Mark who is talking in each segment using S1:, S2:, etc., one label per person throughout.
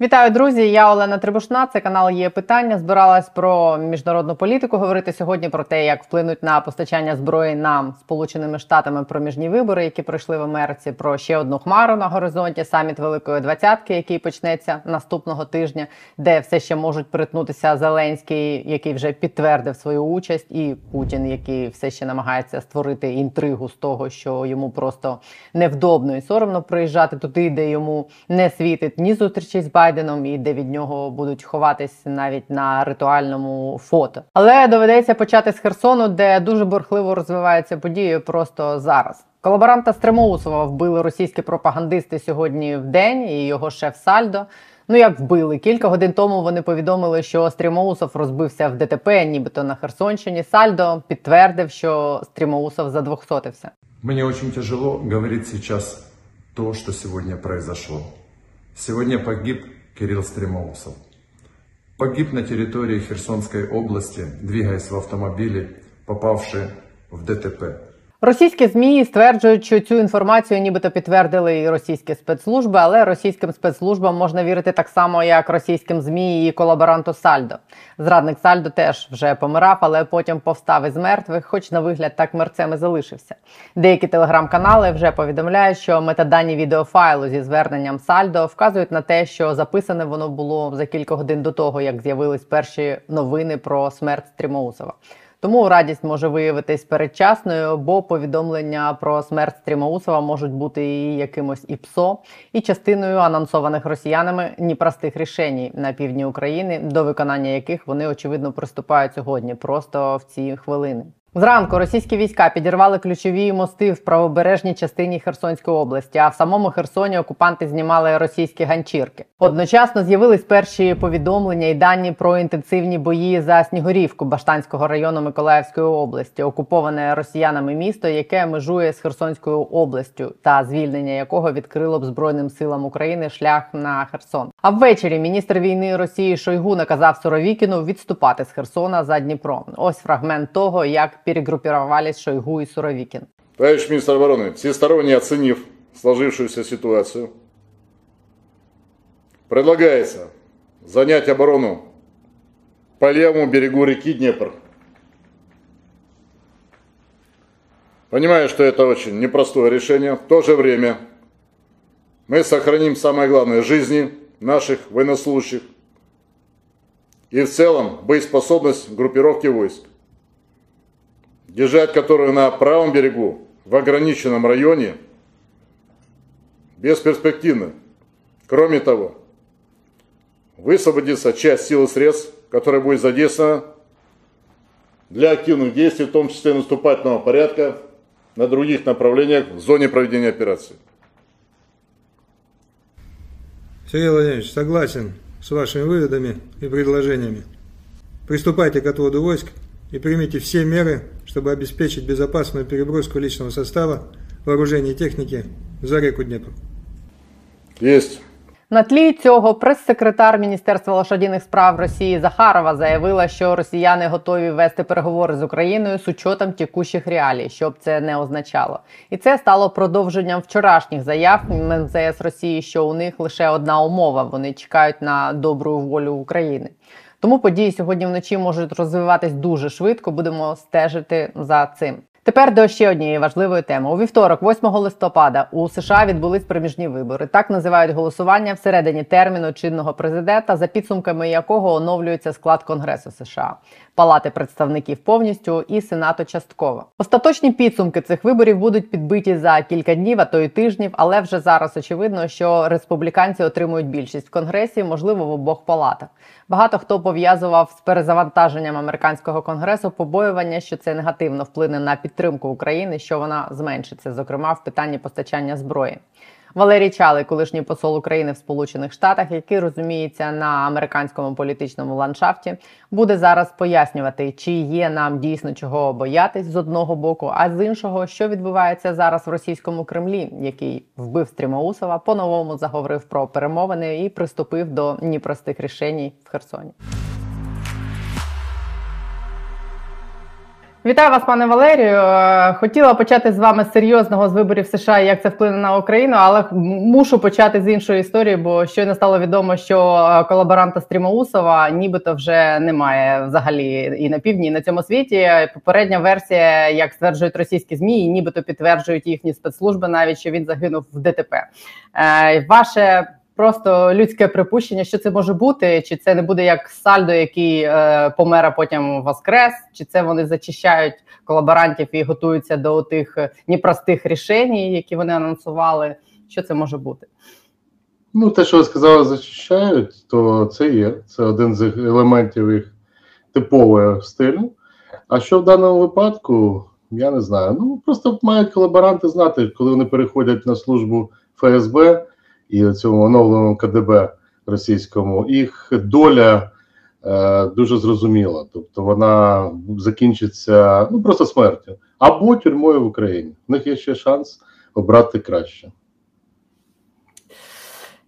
S1: Вітаю, друзі! Я Олена Трибушна. Це канал є питання. Збиралась про міжнародну політику. Говорити сьогодні про те, як вплинуть на постачання зброї нам сполученими штатами проміжні вибори, які пройшли в Америці. Про ще одну хмару на горизонті. Саміт Великої Двадцятки, який почнеться наступного тижня, де все ще можуть перетнутися Зеленський, який вже підтвердив свою участь, і Путін, який все ще намагається створити інтригу з того, що йому просто невдобно і соромно приїжджати туди, де йому не світить ні зустрічі з Байденом, і де від нього будуть ховатись навіть на ритуальному фото. Але доведеться почати з Херсону, де дуже бурхливо розвиваються події просто зараз. Колаборанта Стремоусова вбили російські пропагандисти сьогодні в день і його шеф Сальдо. Ну як вбили кілька годин тому. Вони повідомили, що Стрімоусов розбився в ДТП, нібито на Херсонщині. Сальдо підтвердив, що Стрімоусов задвохсотився.
S2: Мне очень тяжело говорить сейчас то, что сегодня произошло. Сегодня погиб Кирилл Стремоусов. Погиб на территории Херсонской области, двигаясь в автомобиле, попавший в ДТП.
S1: Російські змі стверджують, що цю інформацію нібито підтвердили і російські спецслужби, але російським спецслужбам можна вірити так само, як російським змі і колаборанту Сальдо. Зрадник Сальдо теж вже помирав, але потім повстав із мертвих, хоч на вигляд так мерцем і залишився. Деякі телеграм-канали вже повідомляють, що метадані відеофайлу зі зверненням Сальдо вказують на те, що записане воно було за кілька годин до того, як з'явились перші новини про смерть Стрімоусова. Тому радість може виявитись передчасною, бо повідомлення про смерть Стрімоусова можуть бути і якимось і ПСО, і частиною анонсованих росіянами непростих рішень на півдні України, до виконання яких вони очевидно приступають сьогодні, просто в ці хвилини. Зранку російські війська підірвали ключові мости в правобережній частині Херсонської області. А в самому Херсоні окупанти знімали російські ганчірки. Одночасно з'явились перші повідомлення і дані про інтенсивні бої за Снігурівку Баштанського району Миколаївської області, окуповане росіянами місто, яке межує з Херсонською областю, та звільнення якого відкрило б збройним силам України шлях на Херсон. А ввечері міністр війни Росії Шойгу наказав Суровікіну відступати з Херсона за Дніпро. Ось фрагмент того, як перегруппировались Шойгу и Суровикин.
S3: Товарищ министр обороны, всесторонне оценив сложившуюся ситуацию, предлагается занять оборону по левому берегу реки Днепр. Понимаю, что это очень непростое решение. В то же время мы сохраним самое главное – жизни наших военнослужащих и в целом боеспособность группировки войск держать которую на правом берегу в ограниченном районе бесперспективно. Кроме того, высвободится часть сил и средств, которая будет задействована для активных действий, в том числе наступательного порядка на других направлениях в зоне проведения операции.
S4: Сергей Владимирович, согласен с вашими выводами и предложениями. Приступайте к отводу войск и примите все меры, чтобы обеспечить безопасную переброску личного состава, вооружения и техники за реку Днепр.
S3: Есть.
S1: На тлі цього прес-секретар Міністерства лошадіних справ Росії Захарова заявила, що росіяни готові вести переговори з Україною з учетом текущих реалій, щоб це не означало. І це стало продовженням вчорашніх заяв МЗС Росії, що у них лише одна умова: вони чекають на добру волю України. Тому події сьогодні вночі можуть розвиватись дуже швидко. Будемо стежити за цим. Тепер до ще однієї важливої теми. У вівторок, 8 листопада, у США відбулись проміжні вибори. Так називають голосування всередині терміну чинного президента, за підсумками якого оновлюється склад Конгресу США, Палати представників повністю і Сенату частково. Остаточні підсумки цих виборів будуть підбиті за кілька днів, а то й тижнів. Але вже зараз очевидно, що республіканці отримують більшість в конгресі, можливо, в обох палатах. Багато хто пов'язував з перезавантаженням американського конгресу побоювання, що це негативно вплине на підтримку України, що вона зменшиться, зокрема в питанні постачання зброї. Валерій Чалий, колишній посол України в Сполучених Штатах, який розуміється на американському політичному ландшафті, буде зараз пояснювати, чи є нам дійсно чого боятись з одного боку, а з іншого, що відбувається зараз в російському Кремлі, який вбив Стрімоусова, по-новому заговорив про перемовини і приступив до непростих рішень в Херсоні. Вітаю вас, пане Валерію. Е, Хотіла почати з вами серйозного з виборів США, як це вплине на Україну, але мушу почати з іншої історії, бо щойно стало відомо, що е, колаборанта Стрімоусова нібито вже немає взагалі і на півдні, і на цьому світі. Попередня версія, як стверджують російські змі, і нібито підтверджують їхні спецслужби, навіть що він загинув в ДТП. Е, Ваше просто людське припущення, що це може бути, чи це не буде як сальдо, який е, помер, а потім воскрес, чи це вони зачищають колаборантів і готуються до тих е, непростих рішень, які вони анонсували. Що це може бути?
S5: Ну, те, що ви сказали, зачищають, то це є. Це один з елементів їх типового стилю. А що в даному випадку, я не знаю. Ну, просто мають колаборанти знати, коли вони переходять на службу ФСБ і цьому оновленому КДБ російському, їх доля е, дуже зрозуміла. Тобто вона закінчиться ну, просто смертю або тюрмою в Україні. В них є ще шанс обрати краще.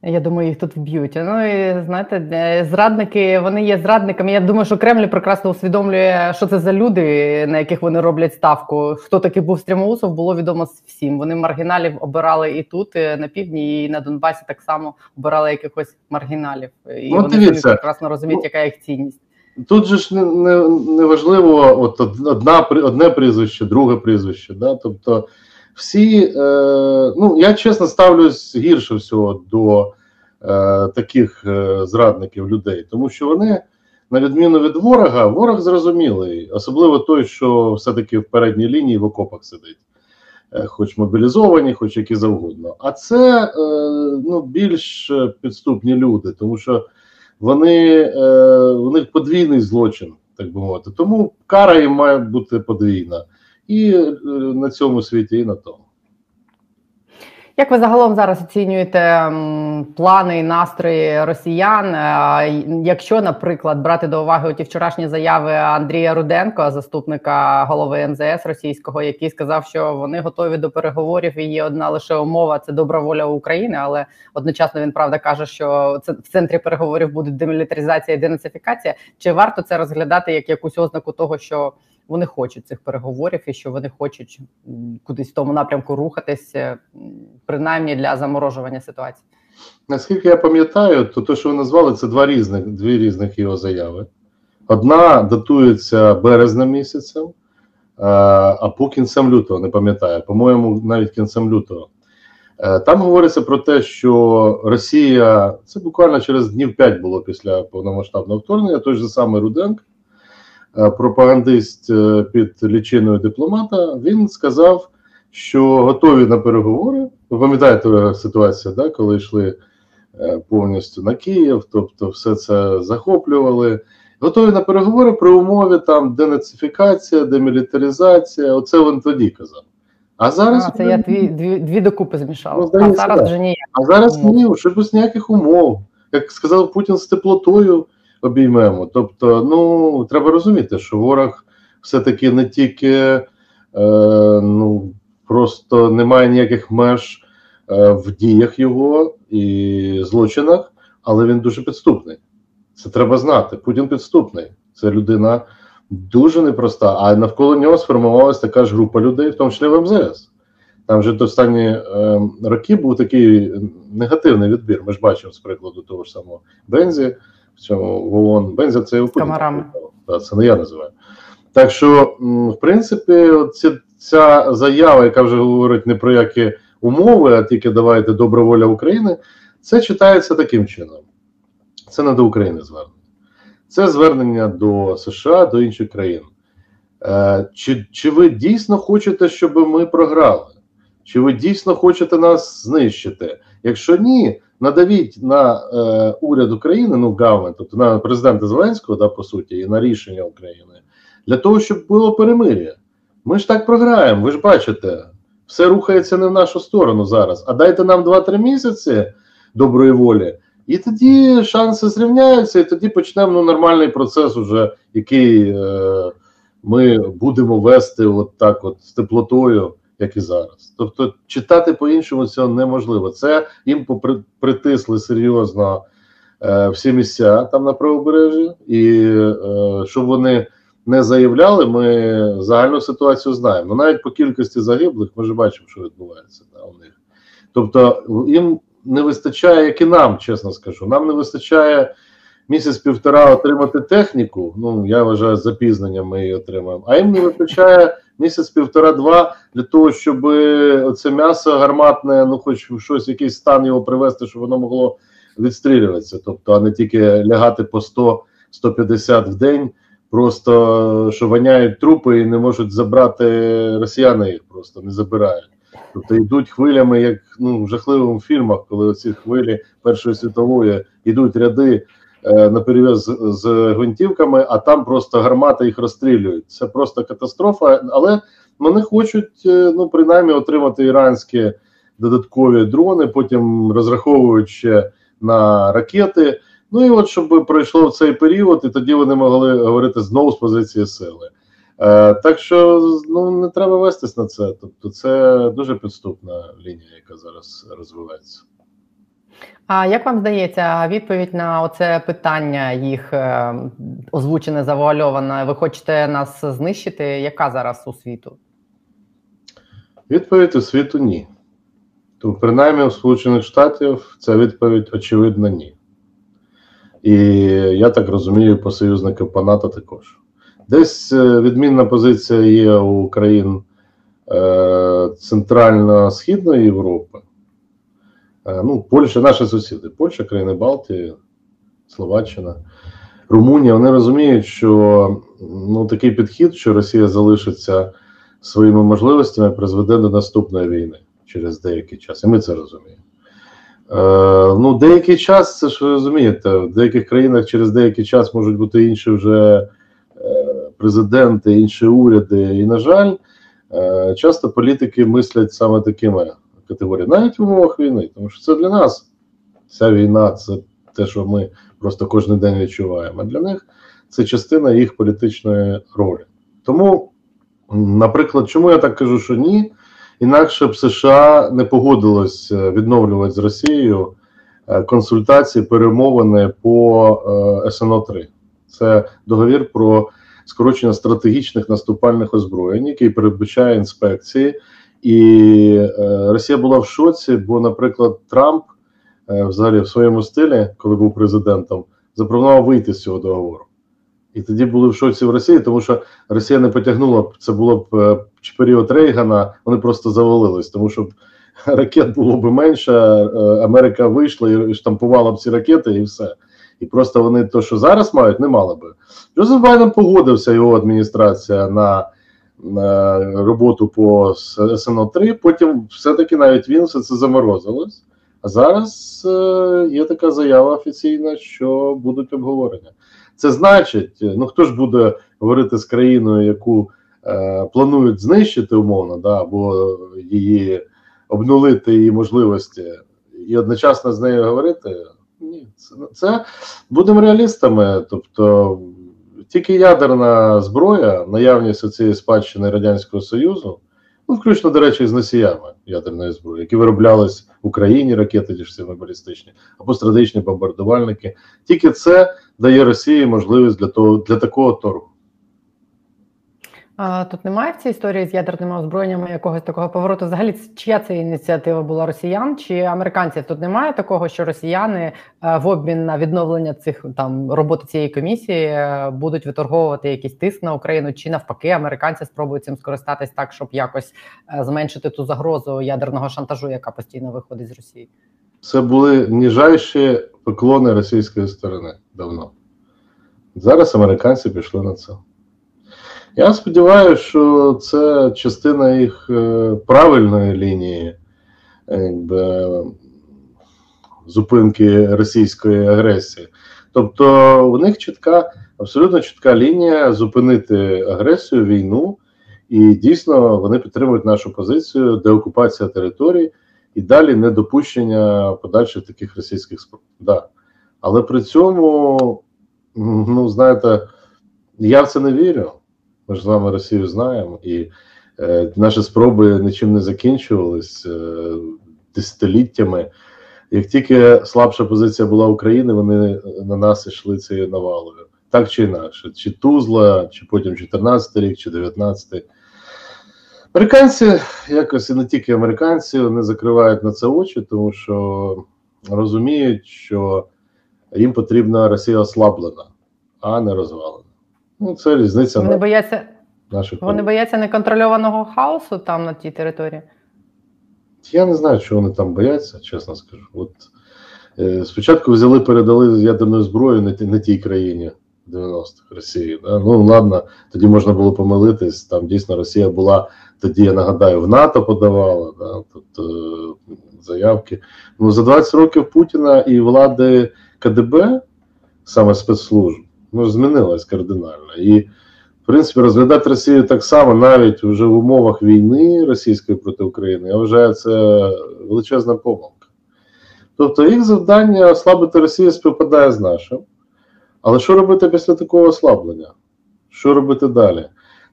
S1: Я думаю, їх тут вб'ють. Ну і знаєте, е, зрадники вони є зрадниками. Я думаю, що Кремль прекрасно усвідомлює, що це за люди, на яких вони роблять ставку. Хто такий був Стрімоусов, було відомо всім. Вони маргіналів обирали і тут, і на півдні, і на Донбасі так само обирали якихось маргіналів. І
S5: Ну,
S1: вони
S5: дивіться.
S1: прекрасно розуміють,
S5: Ну,
S1: яка їх цінність.
S5: Тут же ж не, не, не важливо от одна, одне прізвище, друге прізвище. Да? Тобто всі, е, ну я чесно ставлюсь гірше всього до е, таких е, зрадників людей, тому що вони, на відміну від ворога, ворог зрозумілий, особливо той, що все-таки в передній лінії в окопах сидить. Е, Хоч мобілізовані, хоч які завгодно. А це е, ну, більш підступні люди, тому що вони е, у них подвійний злочин, так би мовити. Тому кара їм має бути подвійна і е, на цьому світі, і на тому.
S1: Як ви загалом зараз оцінюєте плани і настрої росіян? Е, Якщо, наприклад, брати до уваги ті вчорашні заяви Андрія Руденко, заступника голови МЗС російського, який сказав, що вони готові до переговорів і є одна лише умова це добра воля України, але одночасно він правда каже, що це в центрі переговорів буде демілітаризація і денацифікація. Чи варто це розглядати як якусь ознаку того, що вони хочуть цих переговорів і що вони хочуть кудись в тому напрямку рухатись, е, принаймні для заморожування ситуації.
S5: Наскільки я пам'ятаю, то те, що ви назвали, це два різних, дві різних його заяви. Одна датується березнем місяцем, е, а по кінцем лютого, не пам'ятаю, по-моєму, навіть кінцем лютого. Е, Там говориться про те, що Росія, це буквально через днів 5 було після повномасштабного вторгнення, той же самий Руденко, е, пропагандист е, під лічиною дипломата, він сказав, що готові на переговори. Ви пам'ятаєте ситуацію, да, коли йшли е, повністю на Київ, тобто все це захоплювали. Готові на переговори при умові там денацифікація, демілітаризація. Оце він тоді казав. А зараз
S1: А, це я дві, дві, дві докупи
S5: Ну.
S1: А зараз вже ніяк.
S5: А зараз ні, ще без ніяких умов. Як сказав Путін, з теплотою обіймемо. Тобто, ну треба розуміти, що ворог все-таки не тільки е, ну просто немає ніяких меж е, в діях його і злочинах, але він дуже підступний. Це треба знати. Путін підступний. Це людина дуже непроста. А навколо нього сформувалася така ж група людей, в тому числі в МЗС. Там вже до останні е, роки був такий негативний відбір. Ми ж бачимо з прикладу того ж самого Бензі цьому в ООН. Бензі це
S1: Комарами.
S5: це не я називаю. Так що, в принципі, ці, ця заява, яка вже говорить не про які умови, а тільки давайте добра воля України, це читається таким чином. Це не до України звернення. Це звернення до США, до інших країн. Е, чи, чи ви дійсно хочете, щоб ми програли? Чи ви дійсно хочете нас знищити? Якщо ні, надавіть на е, уряд України, ну government, тобто на президента Зеленського, да, по суті, і на рішення України, для того, щоб було перемир'я. Ми ж так програємо, ви ж бачите, все рухається не в нашу сторону зараз. А дайте нам 2-3 місяці доброї волі, і тоді шанси зрівняються, і тоді почнемо ну, нормальний процес, уже, який е, ми будемо вести от так, от з теплотою, як і зараз. Тобто, читати по-іншому цього неможливо. Це їм притисли серйозно е, всі місця там на правобережжі, і е, щоб вони не заявляли, ми загальну ситуацію знаємо. Ну, навіть по кількості загиблих ми ж бачимо, що відбувається да, у них. Тобто їм не вистачає, як і нам, чесно скажу. Нам не вистачає місяць-півтора отримати техніку. Ну я вважаю, з запізненням ми її отримаємо. А їм не вистачає місяць, півтора-два для того, щоб це м'ясо гарматне, ну хоч щось, якийсь стан його привести, щоб воно могло відстрілюватися. Тобто, а не тільки лягати по 100-150 в день. Просто що воняють трупи і не можуть забрати росіяни їх просто не забирають. Тобто йдуть хвилями, як ну в жахливих фільмах, коли ці хвилі Першої світової йдуть ряди е, на перев'яз з, гвинтівками, а там просто гармати їх розстрілюють. Це просто катастрофа. Але вони хочуть е, ну принаймні отримати іранські додаткові дрони, потім розраховують ще на ракети. Ну і от щоб пройшло цей період, і тоді вони могли говорити знову з позиції сили. Е, Так що ну не треба вестись на це. Тобто, це дуже підступна лінія, яка зараз розвивається.
S1: А як вам здається, відповідь на оце питання їх е, озвучене завуальоване? Ви хочете нас знищити? Яка зараз у світу?
S5: Відповідь у світу ні. Тому, принаймні, у Сполучених Штатів ця відповідь очевидно ні. І я так розумію, по союзників по НАТО також. Десь е, відмінна позиція є у країн е, Центрально-Східної Європи. Е, ну, Польща, наші сусіди, Польща, країни Балтії, Словаччина, Румунія. Вони розуміють, що ну, такий підхід, що Росія залишиться своїми можливостями, призведе до наступної війни через деякий час. І ми це розуміємо. Е, ну, деякий час, це ж ви розумієте, в деяких країнах через деякий час можуть бути інші вже е, президенти, інші уряди. І, на жаль, е, часто політики мислять саме такими категоріями, навіть в умовах війни, тому що це для нас ця війна, це те, що ми просто кожен день відчуваємо. А для них це частина їх політичної ролі. Тому, наприклад, чому я так кажу, що ні? Інакше б США не погодилось відновлювати з Росією е, консультації, перемовини по е, СНО 3 Це договір про скорочення стратегічних наступальних озброєнь, який передбачає інспекції, і е, Росія була в шоці, бо, наприклад, Трамп взагалі в своєму стилі, коли був президентом, запропонував вийти з цього договору. І тоді були в шоці в Росії, тому що Росія не потягнула б це було б е, період Рейгана, вони просто завалились, тому що ракет було б менше, е, Америка вийшла і штампувала б ці ракети, і все. І просто вони то, що зараз мають, не мали би. Джозеф Байден погодився його адміністрація на роботу по СНО 3 Потім все-таки навіть він все це заморозилось. А зараз е, є така заява офіційна, що будуть обговорення. Це значить, ну хто ж буде говорити з країною, яку е, планують знищити умовно, да, або її обнулити її можливості, і одночасно з нею говорити? Ні, це, це будемо реалістами. Тобто тільки ядерна зброя, наявність цієї спадщини Радянського Союзу, ну включно, до речі, з носіями ядерної зброї, які вироблялись в Україні ракети ті ж самі балістичні, або стратегічні бомбардувальники. Тільки це дає Росії можливість для того для такого торгу.
S1: А, Тут немає в цій історії з ядерними озброєннями якогось такого повороту. Взагалі, чия це ініціатива була росіян чи американців? Тут немає такого, що росіяни е, в обмін на відновлення цих там роботи цієї комісії е, будуть виторговувати якийсь тиск на Україну, чи навпаки, американці спробують цим скористатись так, щоб якось е, зменшити ту загрозу ядерного шантажу, яка постійно виходить з Росії.
S5: Це були ніжайші поклони російської сторони давно. Зараз американці пішли на це. Я сподіваюся, що це частина їх е, правильної лінії якби, зупинки російської агресії. Тобто у них чітка, абсолютно чітка лінія зупинити агресію, війну, і дійсно вони підтримують нашу позицію, деокупація територій і далі недопущення подальших таких російських спроб. Да. Але при цьому, ну знаєте, я в це не вірю. Ми ж з вами Росію знаємо, і е, наші спроби нічим не закінчувались е, десятиліттями. Як тільки слабша позиція була України, вони на нас йшли цією навалою. Так чи інакше, чи Тузла, чи потім 14 рік, чи 19. Американці якось і не тільки американці не закривають на це очі, тому що розуміють, що їм потрібна Росія ослаблена, а не розвалена. Ну, це різниця
S1: Вони
S5: на
S1: бояться,
S5: наших
S1: вони бояться неконтрольованого хаосу там на тій території.
S5: Я не знаю, чого вони там бояться, чесно скажу. От е, спочатку взяли, передали ядерну зброю ті- не тій країні 90-х Росії. Да? Ну ладно, тоді можна було помилитись. Там дійсно Росія була тоді, я нагадаю, в НАТО подавала да? Тут, е, заявки. Ну за 20 років Путіна і влади КДБ, саме спецслужб, ну змінилась кардинально. І в принципі, розглядати Росію так само, навіть вже в умовах війни російської проти України, я вважаю, це величезна помилка. Тобто їх завдання ослабити Росію співпадає з нашим. Але що робити після такого ослаблення? Що робити далі?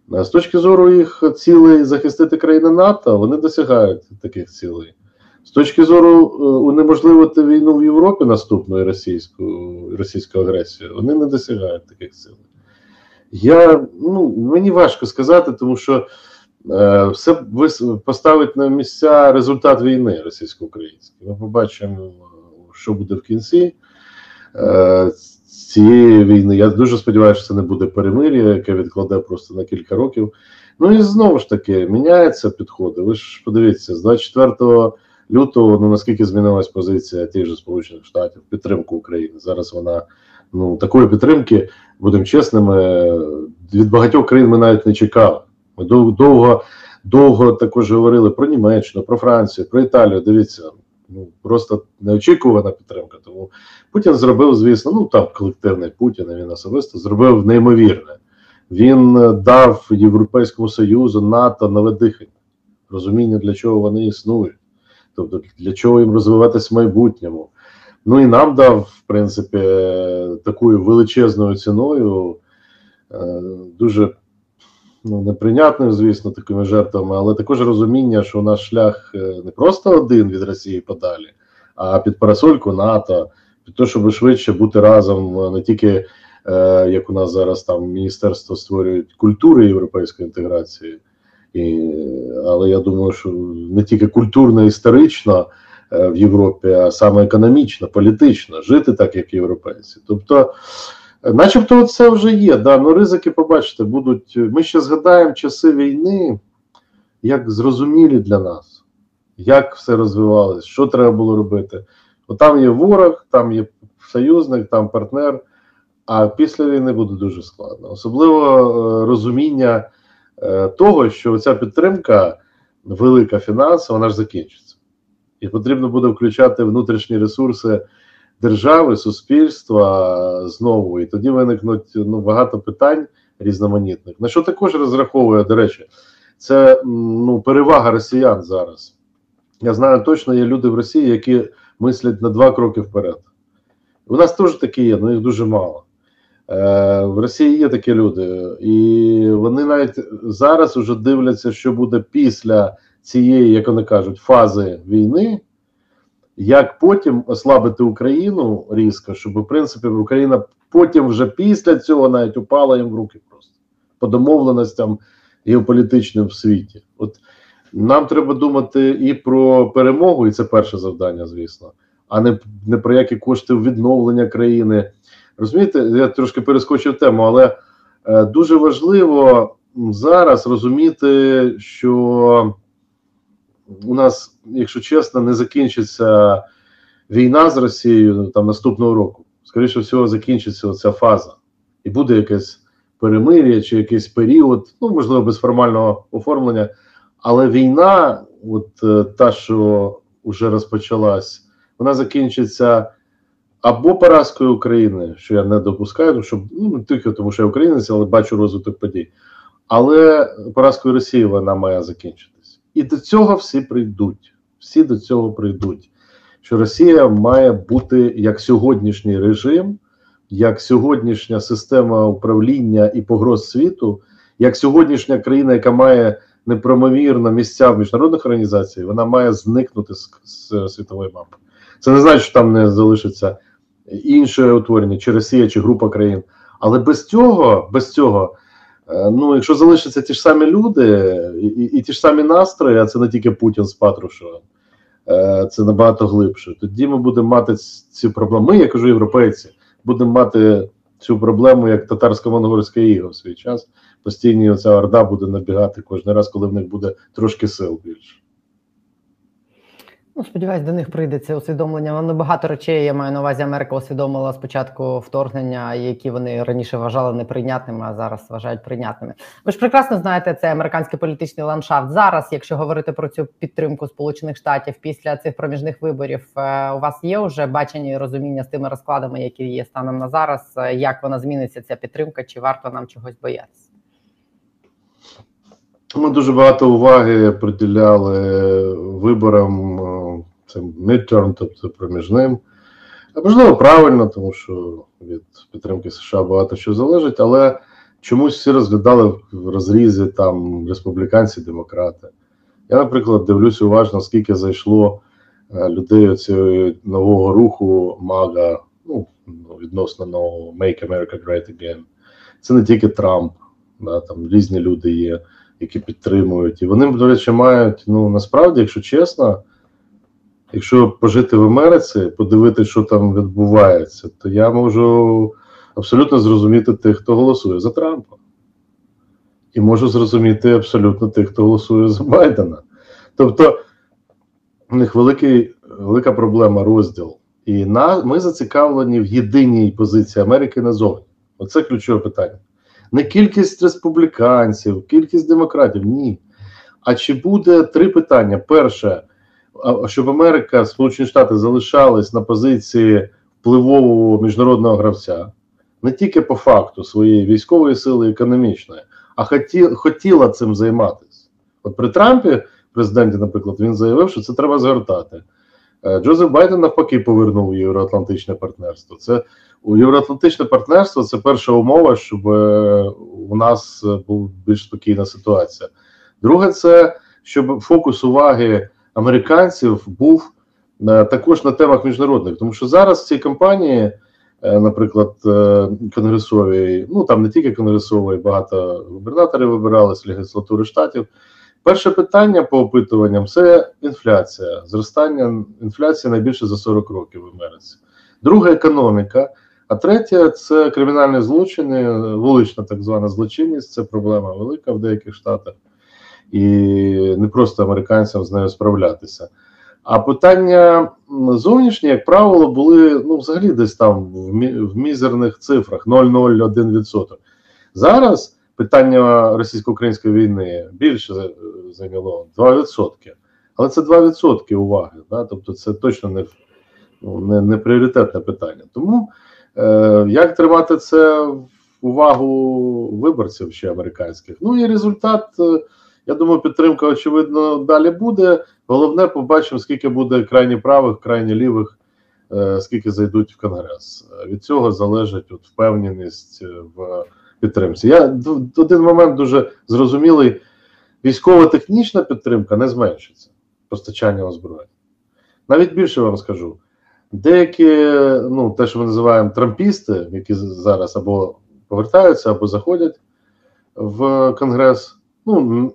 S5: З точки зору їх цілей захистити країни НАТО, вони досягають таких цілей. З точки зору е, унеможливити війну в Європі наступної російську, російську агресію, вони не досягають таких цілей. Я, ну, мені важко сказати, тому що е, все поставить на місця результат війни російсько-української. Ми побачимо, що буде в кінці е, цієї війни. Я дуже сподіваюся, що це не буде перемир'я, яке відкладе просто на кілька років. Ну і знову ж таки, міняються підходи. Ви ж подивіться, з 24 лютого, ну наскільки змінилась позиція тих же Сполучених Штатів, підтримку України. Зараз вона ну такої підтримки, будемо чесними, від багатьох країн ми навіть не чекали. Ми дов- довго, довго також говорили про Німеччину, про Францію, про Італію. Дивіться, ну просто неочікувана підтримка. Тому Путін зробив, звісно, ну там колективний Путін, він особисто зробив неймовірне. Він дав Європейському Союзу, НАТО нове дихання, розуміння, для чого вони існують, тобто для чого їм розвиватись в майбутньому. Ну і нам дав, в принципі, такою величезною ціною, е, дуже ну, неприйнятним, звісно, такими жертвами, але також розуміння, що наш шлях е, не просто один від Росії подалі, а під парасольку НАТО, під те, щоб швидше бути разом е, не тільки як у нас зараз там міністерство створюють культури європейської інтеграції, і, але я думаю, що не тільки культурно, історично е, в Європі, а саме економічно, політично, жити так, як європейці. Тобто, е, начебто, це вже є. Да, ну ризики, побачите, будуть. Ми ще згадаємо часи війни, як зрозумілі для нас, як все розвивалось, що треба було робити. От там є ворог, там є союзник, там партнер. А після війни буде дуже складно. Особливо е, розуміння е, того, що ця підтримка велика фінансова, вона ж закінчиться. І потрібно буде включати внутрішні ресурси держави, суспільства знову. І тоді виникнуть ну, багато питань різноманітних. На що також розраховує, до речі, це ну, перевага росіян зараз. Я знаю точно, є люди в Росії, які мислять на два кроки вперед. У нас теж такі є, але їх дуже мало. Е, в Росії є такі люди, і вони навіть зараз вже дивляться, що буде після цієї, як вони кажуть, фази війни, як потім ослабити Україну різко, щоб в принципі Україна потім вже після цього навіть упала їм в руки просто по домовленостям геополітичним в світі. От нам треба думати і про перемогу, і це перше завдання, звісно, а не, не про які кошти відновлення країни. Розумієте, я трошки перескочив тему, але е, дуже важливо зараз розуміти, що у нас, якщо чесно, не закінчиться війна з Росією ну, там наступного року. Скоріше всього, закінчиться ця фаза, і буде якесь перемир'я чи якийсь період, ну можливо, без формального оформлення. Але війна, от е, та, що вже розпочалась, вона закінчиться або поразкою України, що я не допускаю, тому що ну тільки тому, що я українець, але бачу розвиток подій. Але поразкою Росії вона має закінчитись. І до цього всі прийдуть. Всі до цього прийдуть. Що Росія має бути як сьогоднішній режим, як сьогоднішня система управління і погроз світу, як сьогоднішня країна, яка має непромовірно місця в міжнародних організаціях, вона має зникнути з, з світової мапи. Це не значить, що там не залишиться інше утворення, чи Росія, чи група країн. Але без цього, без цього, е, ну якщо залишаться ті ж самі люди і, і, і ті ж самі настрої, а це не тільки Путін з Патрушевим, е, це набагато глибше. Тоді ми будемо мати ці проблеми. Ми, я кажу, європейці, будемо мати цю проблему як татарсько-монгольська іга в свій час. Постійні оця орда буде набігати кожен раз, коли в них буде трошки сил більше.
S1: Ну, сподіваюсь, до них прийде це усвідомлення. Воно багато речей, я маю на увазі, Америка усвідомила спочатку вторгнення, які вони раніше вважали неприйнятними, а зараз вважають прийнятними. Ви ж прекрасно знаєте, це американський політичний ландшафт. Зараз, якщо говорити про цю підтримку Сполучених Штатів після цих проміжних виборів, е, у вас є вже бачення і розуміння з тими розкладами, які є станом на зараз, е, як вона зміниться, ця підтримка, чи варто нам чогось боятися?
S5: Ми дуже багато уваги приділяли виборам е, цим midterm, тобто проміжним. Можливо, правильно, тому що від підтримки США багато що залежить, але чомусь всі розглядали в розрізі там республіканці, демократи. Я, наприклад, дивлюся уважно, скільки зайшло е, людей цього нового руху МАГА, ну, відносно нового Make America Great Again. Це не тільки Трамп, да, там різні люди є які підтримують. І вони, до речі, мають, ну насправді, якщо чесно, якщо пожити в Америці, подивитися, що там відбувається, то я можу абсолютно зрозуміти тих, хто голосує за Трампа. І можу зрозуміти абсолютно тих, хто голосує за Байдена. Тобто, у них великий, велика проблема розділ. І на, ми зацікавлені в єдиній позиції Америки назовні. Оце ключове питання не кількість республіканців, кількість демократів. Ні. А чи буде три питання? Перше, щоб Америка, Сполучені Штати залишались на позиції впливового міжнародного гравця, не тільки по факту своєї військової сили економічної, а хоті, хотіла цим займатися. От при Трампі, президенті, наприклад, він заявив, що це треба згортати. Е, Джозеф Байден навпаки повернув євроатлантичне партнерство. Це у євроатлантичне партнерство це перша умова, щоб е, у нас була більш спокійна ситуація. Друге, це щоб фокус уваги американців був е, також на темах міжнародних, тому що зараз в цій кампанії, наприклад, конгресовій, ну там не тільки конгресової, багато губернаторів вибиралися легіслатури штатів. Перше питання по опитуванням це інфляція, зростання інфляції найбільше за 40 років в Америці. Друге економіка. А третє це кримінальні злочини, вулична так звана злочинність. Це проблема велика в деяких штатах, і не просто американцям з нею справлятися. А питання зовнішні, як правило, були ну, взагалі десь там в мізерних цифрах 0,01%. Зараз питання російсько-української війни більше зайняло 2%. Але це 2% уваги. Да? Тобто це точно не ну, не, не пріоритетне питання. Тому е, як тримати це увагу виборців ще американських? Ну і результат, е, я думаю, підтримка, очевидно, далі буде. Головне, побачимо, скільки буде крайні правих, крайні лівих, е, скільки зайдуть в Конгрес. Від цього залежить от впевненість в підтримці. Я один момент дуже зрозумілий: військово-технічна підтримка не зменшиться постачання озброєння. Навіть більше вам скажу. Деякі, ну, те, що ми називаємо трампісти, які зараз або повертаються, або заходять в Конгрес. Ну,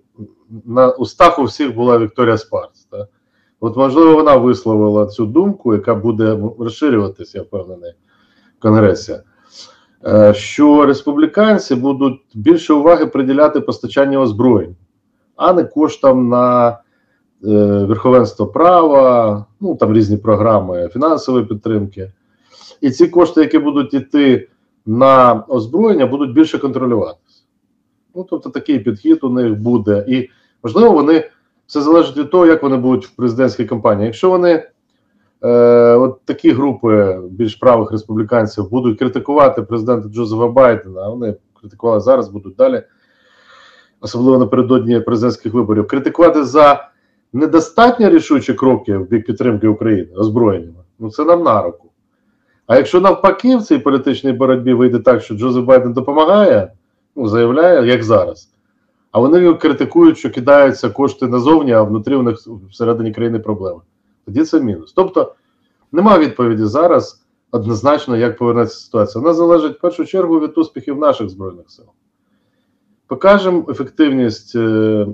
S5: на устах у всіх була Вікторія Спарц. Так? От, можливо, вона висловила цю думку, яка буде розширюватися, я впевнений, в Конгресі. Е, що республіканці будуть більше уваги приділяти постачанню озброєнь, а не коштам на е, верховенство права, ну там різні програми фінансової підтримки. І ці кошти, які будуть йти на озброєння, будуть більше контролюватися. Ну, тобто такий підхід у них буде. І можливо, вони все залежить від того, як вони будуть в президентській кампанії. Якщо вони Е, от такі групи більш правих республіканців будуть критикувати президента Джозефа Байдена. а Вони критикували зараз, будуть далі, особливо напередодні президентських виборів. Критикувати за недостатньо рішучі кроки в бік підтримки України озброєннями. Ну це нам на руку. А якщо навпаки в цій політичній боротьбі вийде так, що Джозеф Байден допомагає, заявляє, як зараз. А вони його критикують, що кидаються кошти назовні, а внутрі у них всередині країни проблеми тоді це мінус. Тобто немає відповіді зараз однозначно, як повернеться ситуація. Вона залежить в першу чергу від успіхів наших збройних сил. Покажемо ефективність е,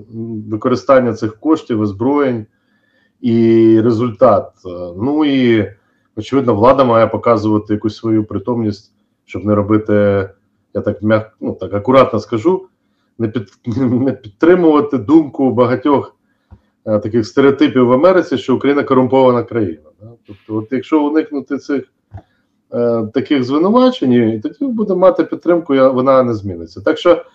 S5: використання цих коштів, озброєнь і результат. Е, Ну і очевидно, влада має показувати якусь свою притомність, щоб не робити, я так м'як, ну так акуратно скажу, не під не підтримувати думку багатьох е, таких стереотипів в Америці, що Україна корумпована країна. Да? Тобто, от якщо уникнути цих е, таких звинувачень, тоді буде мати підтримку, я- вона не зміниться. Так що,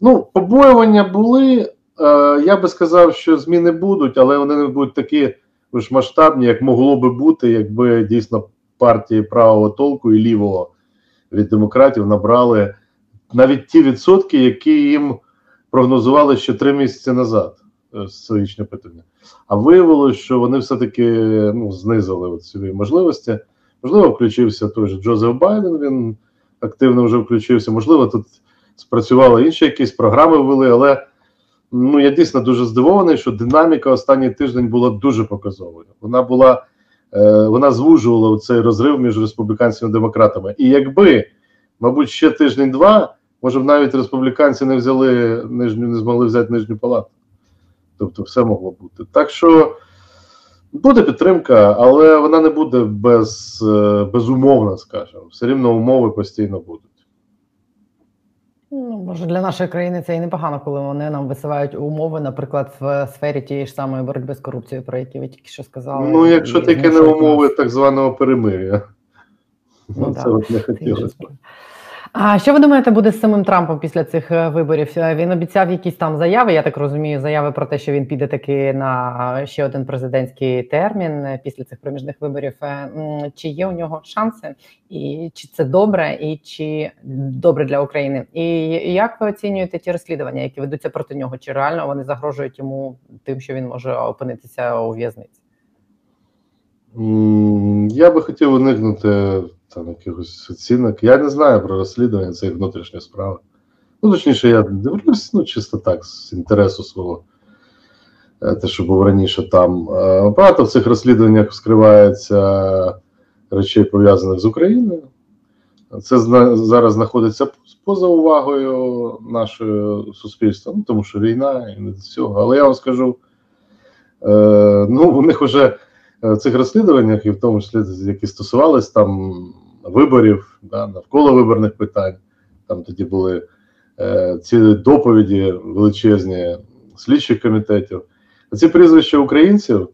S5: ну, побоювання були. Е, я би сказав, що зміни будуть, але вони не будуть такі ж масштабні, як могло би бути, якби дійсно партії правого толку і лівого від демократів набрали навіть ті відсотки, які їм прогнозували ще три місяці назад е, соціологічне питання. А виявилося, що вони все-таки ну, знизили свої можливості. Можливо, включився той же Джозеф Байден, він активно вже включився. Можливо, тут спрацювали інші якісь програми ввели, але ну я дійсно дуже здивований, що динаміка останній тиждень була дуже показовою. Вона була вона звужувала цей розрив між республіканцями і демократами. І якби, мабуть, ще тиждень-два, може б навіть республіканці не взяли нижню, не змогли взяти нижню палату. Тобто, все могло бути. Так що буде підтримка, але вона не буде без, е, безумовна, скажімо. Все рівно умови постійно будуть.
S1: Ну, може, для нашої країни це і непогано, коли вони нам висувають умови, наприклад, в сфері тієї ж самої боротьби з корупцією, про які ви тільки що сказали.
S5: Ну, якщо
S1: і
S5: таке не умови
S1: нас-
S5: так званого перемир'я.
S1: Ну,
S5: Ну, це от не хотілося.
S1: А що ви думаєте, буде з самим Трампом після цих е, виборів? Е, Він обіцяв якісь там заяви. Я так розумію, заяви про те, що він піде таки на ще один президентський термін е, після цих проміжних виборів. Е, Чи є у нього шанси, і чи це добре, і чи добре для України? І як ви оцінюєте ті розслідування, які ведуться проти нього? Чи реально вони загрожують йому тим, що він може опинитися у в'язниці?
S5: Я би хотів уникнути там якихось оцінок. Я не знаю про розслідування цієї внутрішньої справи. Ну, точніше, я дивлюсь, ну, чисто так, з інтересу свого, е, те, що був раніше там. Е, Багато в цих розслідуваннях скривається речей, пов'язаних з Україною. Це зараз знаходиться поза увагою нашого суспільства, ну, тому що війна і не до цього. Але я вам скажу, е, ну, у них вже в цих розслідуваннях, і в тому числі, які стосувались там виборів, да, навколо виборних питань. Там тоді були е, ці доповіді величезні слідчих комітетів. Ці прізвища українців,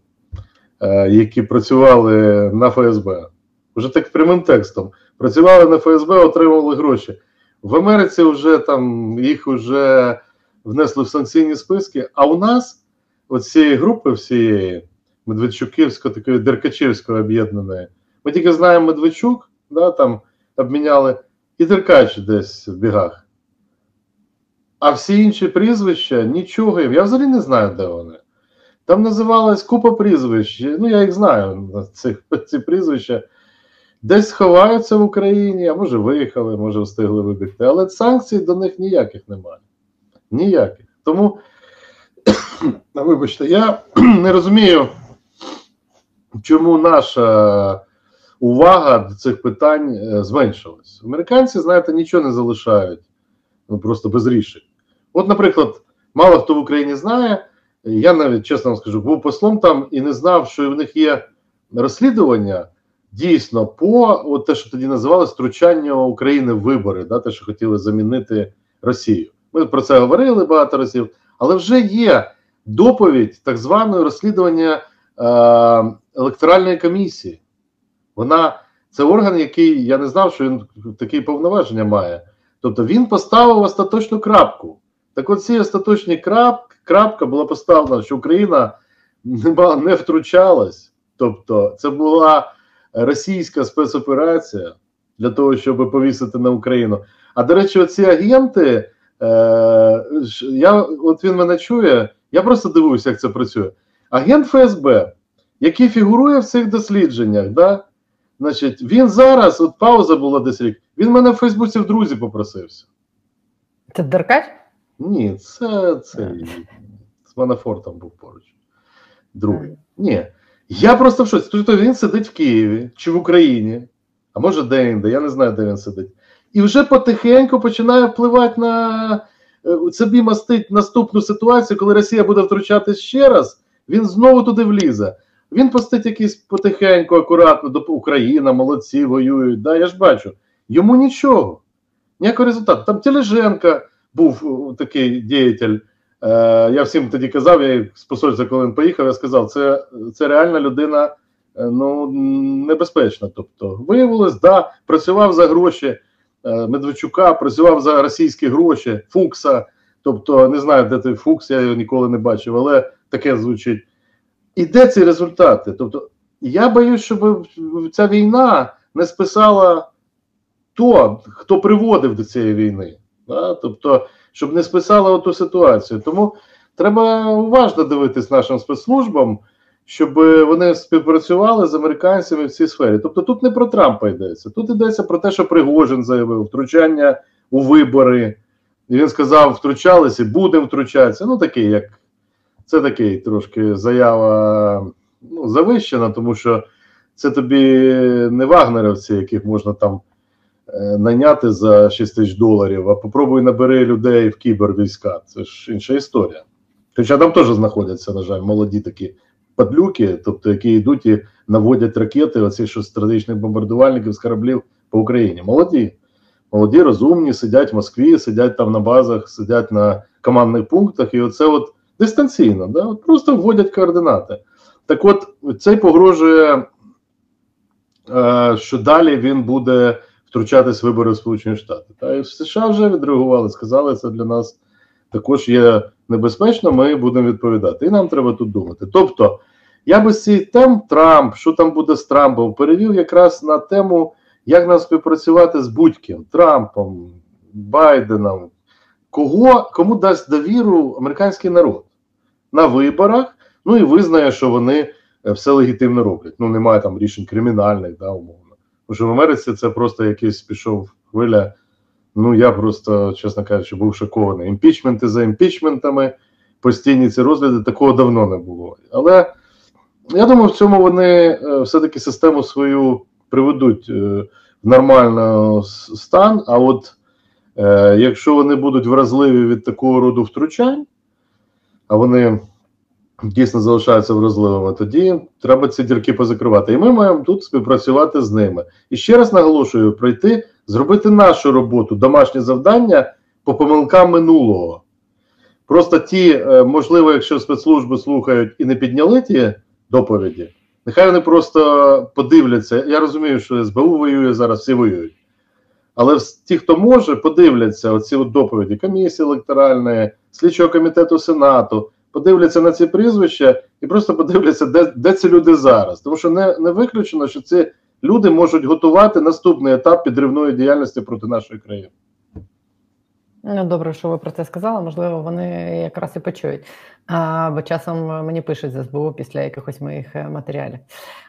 S5: е, які працювали на ФСБ, вже так прямим текстом, працювали на ФСБ, отримували гроші. В Америці вже там їх вже внесли в санкційні списки. А у нас, от цієї групи всієї, Медведчуківсько, такої Деркачівської об'єднаної. Ми тільки знаємо Медведчук, да, там обміняли, і Деркач десь в бігах. А всі інші прізвища нічого. Я взагалі не знаю, де вони. Там називалась купа прізвищ. Ну, я їх знаю, цих, ці прізвища. Десь ховаються в Україні, а може виїхали, може встигли вибігти. Але санкцій до них ніяких немає. Ніяких. Тому, вибачте, я не розумію, чому наша увага до цих питань е, зменшилась. Американці, знаєте, нічого не залишають ну, просто без рішень. От, наприклад, мало хто в Україні знає, я навіть чесно вам скажу, був послом там і не знав, що в них є розслідування дійсно по от те, що тоді називалось втручання України в вибори, да, те, що хотіли замінити Росію. Ми про це говорили багато разів, але вже є доповідь так званої розслідування е, електоральної комісії. Вона це орган, який я не знав, що він такі повноваження має. Тобто він поставив остаточну крапку. Так от ці остаточні крап, крапка була поставлена, що Україна не, втручалась. Тобто, це була російська спецоперація для того, щоб повісити на Україну. А до речі, оці агенти, е, я, от він мене чує, я просто дивуюся, як це працює. Агент ФСБ, який фігурує в цих дослідженнях, да, значить, він зараз, от пауза була десь рік, він мене в Фейсбуці в друзі попросився.
S1: Це Деркач?
S5: Ні, це, це з Манафортом був поруч. Другий. Ні. Я просто в шоці. Тобто він сидить в Києві чи в Україні, а може де-інде, я не знаю, де він сидить. І вже потихеньку починає впливати на е, собі мастить наступну ситуацію, коли Росія буде втручатись ще раз, він знову туди влізе. Він постить якийсь потихеньку, акуратно, до Україна, молодці, воюють. Да, Я ж бачу. Йому нічого, ніякого результату. Там Тележенка був такий діятель. Е, я всім тоді казав, я з посольства, коли він поїхав, я сказав, це, це реальна людина е, ну, небезпечна. Тобто, виявилось, да, працював за гроші е, Медведчука, працював за російські гроші, Фукса. Тобто, не знаю, де той Фукс, я його ніколи не бачив, але таке звучить. І де ці результати? Тобто, я боюсь, щоб ця війна не списала то, хто приводив до цієї війни. Да? Тобто, щоб не списала оту ситуацію. Тому треба уважно дивитись нашим спецслужбам, щоб вони співпрацювали з американцями в цій сфері. Тобто тут не про Трампа йдеться, тут йдеться про те, що Пригожин заявив, втручання у вибори. І він сказав, втручалися, будемо втручатися. Ну, такий, як це такий трошки заява ну, завищена, тому що це тобі не вагнерівці, яких можна там е, наняти за 6 тисяч доларів, а попробуй набери людей в кібервійська. Це ж інша історія. Хоча там теж знаходяться, на жаль, молоді такі падлюки, тобто які йдуть і наводять ракети, оці що стратегічних бомбардувальників з кораблів по Україні. Молоді. Молоді, розумні, сидять в Москві, сидять там на базах, сидять на командних пунктах, і оце от дистанційно, да? просто вводять координати. Так от, цей погрожує, е, що далі він буде втручатись в вибори в Сполучені Штати. Та і в США вже відреагували, сказали, це для нас також є небезпечно, ми будемо відповідати. І нам треба тут думати. Тобто, я би цих тем Трамп, що там буде з Трампом, перевів якраз на тему, як нам співпрацювати з будь-ким Трампом, Байденом, кого, кому дасть довіру американський народ на виборах, ну і визнає, що вони е, все легітимно роблять. Ну, немає там рішень кримінальних, да, умовно. Тому що в Америці це просто якийсь пішов хвиля. Ну, я просто, чесно кажучи, був шокований. Імпічменти за імпічментами, постійні ці розгляди, такого давно не було. Але я думаю, в цьому вони е, все-таки систему свою приведуть е, в нормальний стан. А от якщо вони будуть вразливі від такого роду втручань, а вони дійсно залишаються вразливими, тоді треба ці дірки позакривати. І ми маємо тут співпрацювати з ними. І ще раз наголошую: прийти, зробити нашу роботу, домашнє завдання по помилкам минулого. Просто ті, е, можливо, якщо спецслужби слухають і не підняли ті доповіді, нехай вони просто подивляться. Я розумію, що СБУ воює зараз, всі воюють. Але ті, хто може, подивляться оці от доповіді комісії електоральної, слідчого комітету Сенату, подивляться на ці прізвища і просто подивляться, де де ці люди зараз. Тому що не, не виключено, що ці люди можуть готувати наступний етап підривної діяльності проти нашої країни.
S1: Ну, добре, що ви про це сказали. Можливо, вони якраз і почують. А, Бо часом мені пишуть з СБУ після якихось моїх е, матеріалів.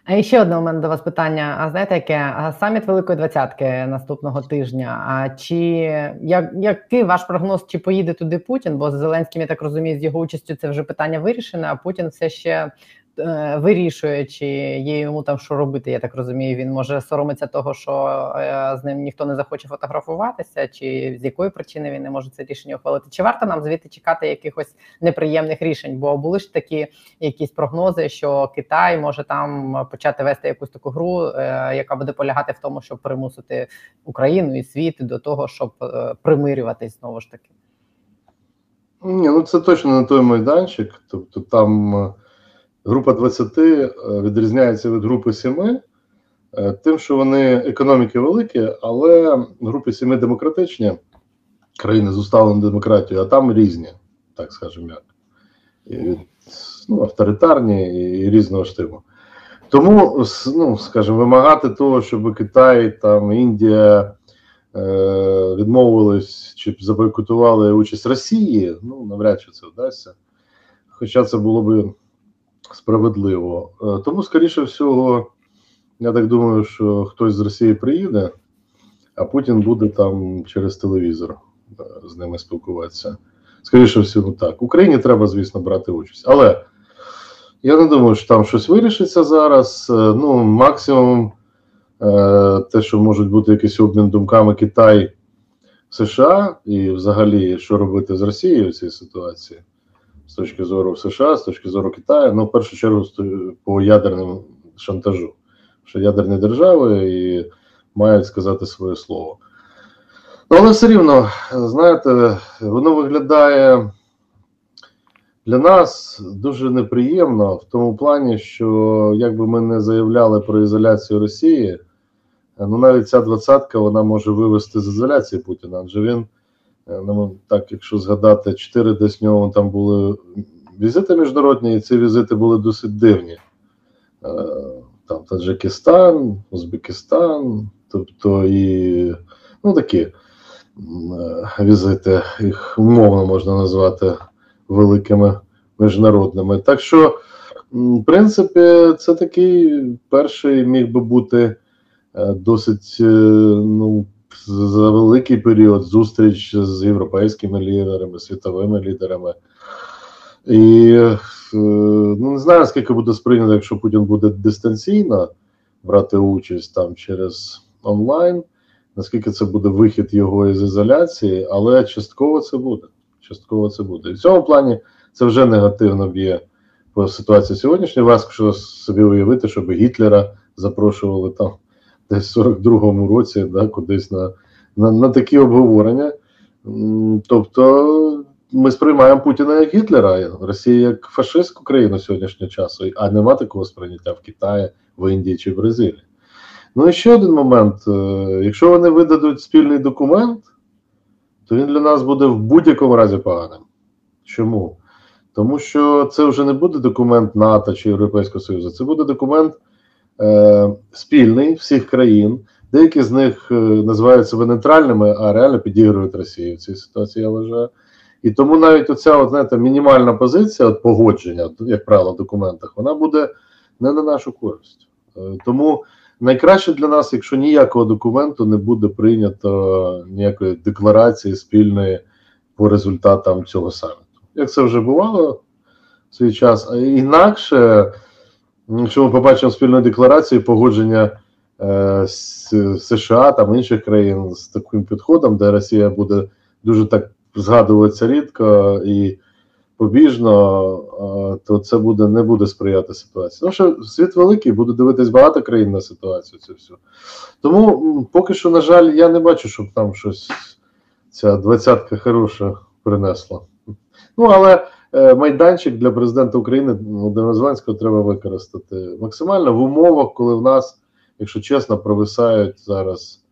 S1: А ще одне у мене до вас питання: а знаєте, яке саміт Великої двадцятки наступного тижня? А чи як, який ваш прогноз, чи поїде туди Путін? Бо з Зеленським, я так розумію, з його участю це вже питання вирішене, а Путін все ще Е, вирішує, чи є йому там що робити. Я так розумію. Він може соромиться того, що е, з ним ніхто не захоче фотографуватися, чи з якої причини він не може це рішення ухвалити. Чи варто нам звідти чекати якихось неприємних рішень? Бо були ж такі якісь прогнози, що Китай може там почати вести якусь таку гру, е, яка буде полягати в тому, щоб примусити Україну і світ до того, щоб примирюватись знову ж таки.
S5: Ні, ну це точно не той майданчик. Тобто там група 20 е, відрізняється від групи 7 е, тим, що вони економіки великі, але в групі 7 демократичні країни з усталеною демократією, а там різні, так скажемо як. Ну, авторитарні і різного штибу. Тому, ну, скажімо, вимагати того, щоб Китай, там, Індія е, відмовились чи забойкотували участь Росії, ну, навряд чи це вдасться. Хоча це було б справедливо. Е, тому, скоріше всього, я так думаю, що хтось з Росії приїде, а Путін буде там через телевізор е, з ними спілкуватися. Скоріше всього, так. Україні треба, звісно, брати участь. Але я не думаю, що там щось вирішиться зараз. Е, ну, максимум те, що можуть бути якийсь обмін думками Китай, США, і взагалі, що робити з Росією в цій ситуації, з точки зору США, з точки зору Китаю, ну, в першу чергу, по ядерному шантажу, що ядерні держави і мають сказати своє слово. Ну, але все рівно, знаєте, воно виглядає для нас дуже неприємно в тому плані, що як би ми не заявляли про ізоляцію Росії, ну навіть ця двадцятка вона може вивести з ізоляції Путіна. Адже він, ну так, якщо згадати, чотири десь в нього там були візити міжнародні, і ці візити були досить дивні. Е, Там Таджикистан, Узбекистан, тобто і ну такі е, візити, їх умовно можна назвати великими міжнародними. Так що, в принципі, це такий перший міг би бути е, досить е, ну, за великий період зустріч з європейськими лідерами, світовими лідерами. І е, ну, не знаю, скільки буде сприйнято, якщо Путін буде дистанційно брати участь там через онлайн, наскільки це буде вихід його із ізоляції, але частково це буде. Частково це буде. І в цьому плані це вже негативно б'є по ситуації сьогоднішньої. Важко собі уявити, щоб Гітлера запрошували там десь в 42-му році, да, кудись на, на, на такі обговорення. Тобто ми сприймаємо Путіна як Гітлера, Росія як фашистську країну сьогоднішнього часу, а нема такого сприйняття в Китаї, в Індії чи в Бразилії. Ну і ще один момент: Е, якщо вони видадуть спільний документ, то він для нас буде в будь-якому разі поганим. Чому? Тому що це вже не буде документ НАТО чи Європейського Союзу, це буде документ спільний всіх країн. Деякі з них е, називають себе нейтральними, а реально підігрують Росії в цій ситуації, я вважаю. І тому навіть оця, от, знаєте, мінімальна позиція от, погодження, як правило, в документах, вона буде не на нашу користь. Е, Тому найкраще для нас, якщо ніякого документу не буде прийнято ніякої декларації спільної по результатам цього саміту. Як це вже бувало в свій час, а інакше, якщо ми побачимо спільну декларацію, погодження е, з США там інших країн з таким підходом, де Росія буде дуже так згадуватися рідко і побіжно, е, то це буде не буде сприяти ситуації. Тому що світ великий, буде дивитись багато країн на ситуацію. Цю всю. Тому поки що, на жаль, я не бачу, щоб там щось ця двадцятка хороша принесла. Ну але майданчик для президента України Володимира Зеленського треба використати максимально в умовах, коли в нас, якщо чесно, провисають зараз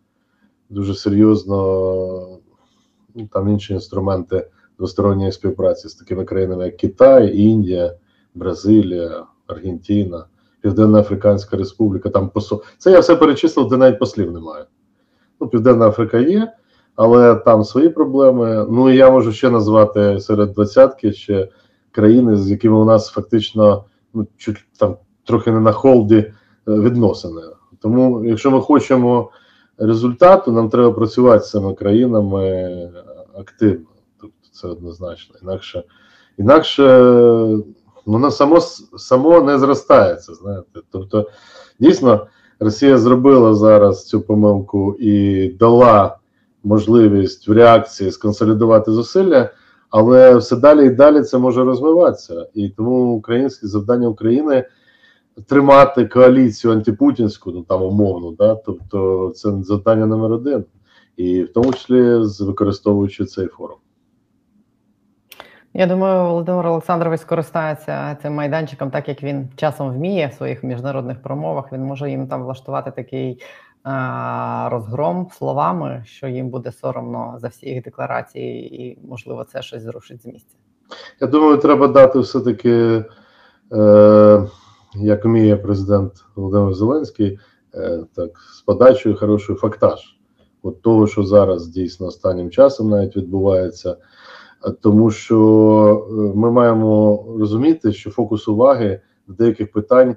S5: дуже серйозно ну, там інші інструменти двосторонньої співпраці з такими країнами, як Китай, Індія, Бразилія, Аргентина, Південна Африканська Республіка. Там посол... Це я все перечислив, де навіть послів немає. Ну, Південна Африка є, але там свої проблеми. Ну я можу ще назвати серед двадцятки ще країни, з якими у нас фактично ну, чуть там трохи не на холді е, відносини. Тому, якщо ми хочемо результату, нам треба працювати з цими країнами активно. Тобто це однозначно. Інакше, інакше воно само, само не зростається. Знаєте. Тобто, дійсно, Росія зробила зараз цю помилку і дала можливість в реакції сконсолідувати зусилля, але все далі і далі це може розвиватися. І тому українське завдання України тримати коаліцію антипутінську, ну там умовно, да, тобто це завдання номер один, і в тому числі використовуючи цей форум.
S1: Я думаю, Володимир Олександрович скористається цим майданчиком, так як він часом вміє в своїх міжнародних промовах. Він може їм там влаштувати такий розгром словами, що їм буде соромно за всі їх декларації, і можливо це щось зрушить з місця.
S5: Я думаю, треба дати все-таки, е, як вміє президент Володимир Зеленський, е, так з подачею хороший фактаж. От того, що зараз дійсно останнім часом навіть відбувається. Тому що ми маємо розуміти, що фокус уваги з деяких питань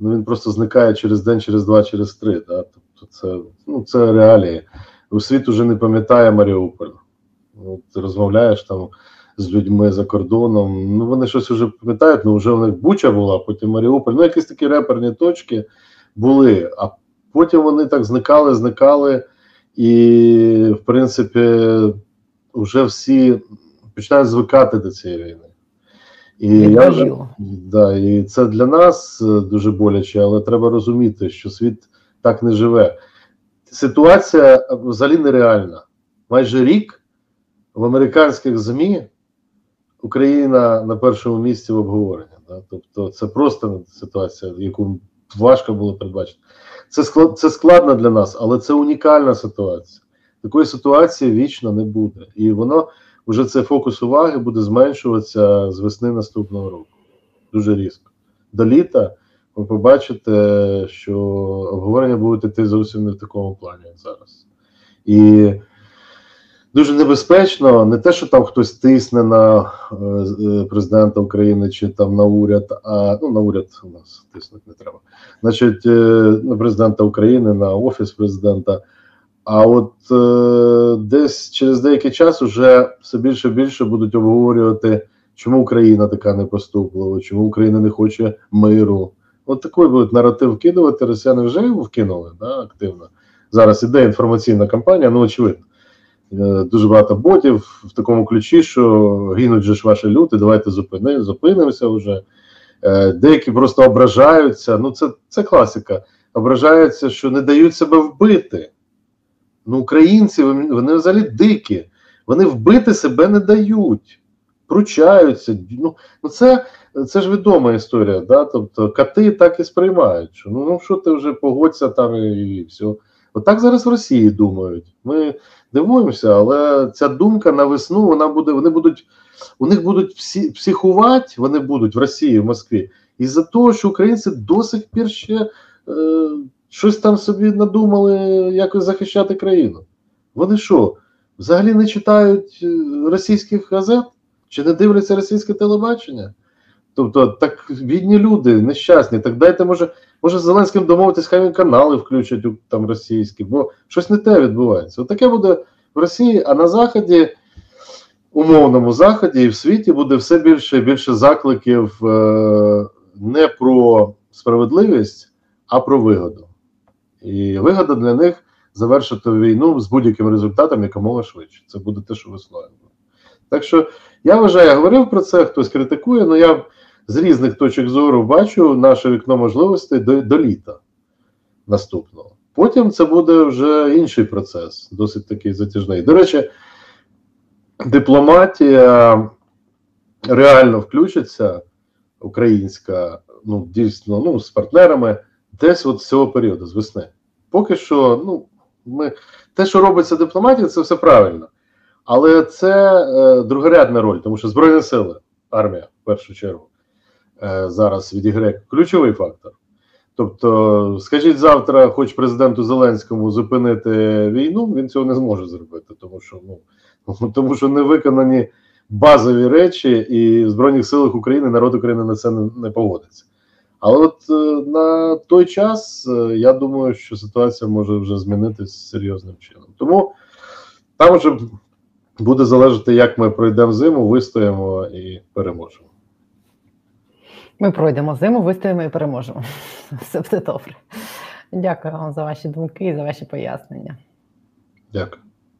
S5: ну він просто зникає через день, через два, через три. Да? Тобто, це ну це реалії. У світ уже не пам'ятає Маріуполь. От, Ти розмовляєш там з людьми за кордоном. Ну вони щось вже пам'ятають, ну вже в них Буча була, потім Маріуполь. Ну, якісь такі реперні точки були. А потім вони так зникали, зникали, і, в принципі, вже всі починають звикати до цієї війни. І я вже, да, і це для нас е, дуже боляче, але треба розуміти, що світ так не живе. Ситуація взагалі нереальна. Майже рік в американських ЗМІ Україна на першому місці в обговоренні. Да? Тобто це просто ситуація, яку важко було передбачити. Це склад, це складно для нас, але це унікальна ситуація. Такої ситуації вічно не буде. І воно вже цей фокус уваги буде зменшуватися з весни наступного року. Дуже різко. До літа ви побачите, що обговорення будуть йти зовсім не в такому плані, як зараз. І дуже небезпечно не те, що там хтось тисне на е, е, президента України чи там на уряд, а ну на уряд у нас тиснути не треба. Значить, е, на президента України, на офіс президента. А от е, десь через деякий час вже все більше і більше будуть обговорювати, чому Україна така непоступлива, чому Україна не хоче миру. От такий будуть наратив вкидувати. Росіяни вже його вкинули да, активно. Зараз іде інформаційна кампанія, ну очевидно. Е, Дуже багато ботів в такому ключі, що гинуть же ж ваші люди, давайте зупини, зупинимося вже. Е, Деякі просто ображаються. Ну, це, це класика. Ображаються, що не дають себе вбити. Ну, українці, вони взагалі дикі. Вони вбити себе не дають, пручаються. Ну, ну це, це ж відома історія. Да? Тобто коти так і сприймають. Що, ну, ну що ти вже погодься там і, і все. Отак зараз в Росії думають. Ми дивуємося, але ця думка на весну вона буде. Вони будуть у них будуть всі психувати, вони будуть в Росії, в Москві, із-за того, що українці до сих пір ще е, щось там собі надумали якось захищати країну. Вони що, взагалі не читають е, російських газет чи не дивляться російське телебачення? Тобто, так бідні люди, нещасні. Так дайте, може, може з Зеленським домовитись, хай він канали включать там російські, бо щось не те відбувається. От таке буде в Росії, а на Заході, умовному Заході і в світі буде все більше і більше закликів е, не про справедливість, а про вигоду. І вигода для них завершити війну з будь-яким результатом якомога швидше. Це буде те, що буде. Так що я вважаю, я говорив про це, хтось критикує, але я з різних точок зору бачу наше вікно можливостей до, до літа наступного. Потім це буде вже інший процес, досить такий затяжний. До речі, дипломатія реально включиться, українська, ну, дійсно, ну, з партнерами, десь от з цього періоду, з весни. Поки що, ну, ми, те, що робиться дипломатія, це все правильно. Але це е, другорядна роль, тому що Збройні сили, армія, в першу чергу, зараз відіграє ключовий фактор. Тобто, скажіть завтра, хоч президенту Зеленському зупинити війну, він цього не зможе зробити, тому що ну тому що не виконані базові речі, і в Збройних силах України народ України на це не, не погодиться. Але от е, на той час е, я думаю, що ситуація може вже змінитися серйозним чином. Тому там вже буде залежати, як ми пройдемо зиму, вистоїмо і переможемо.
S1: Ми пройдемо зиму, вистоїмо і переможемо. Все буде добре. Дякую вам за ваші думки і за ваші пояснення.
S5: Дякую.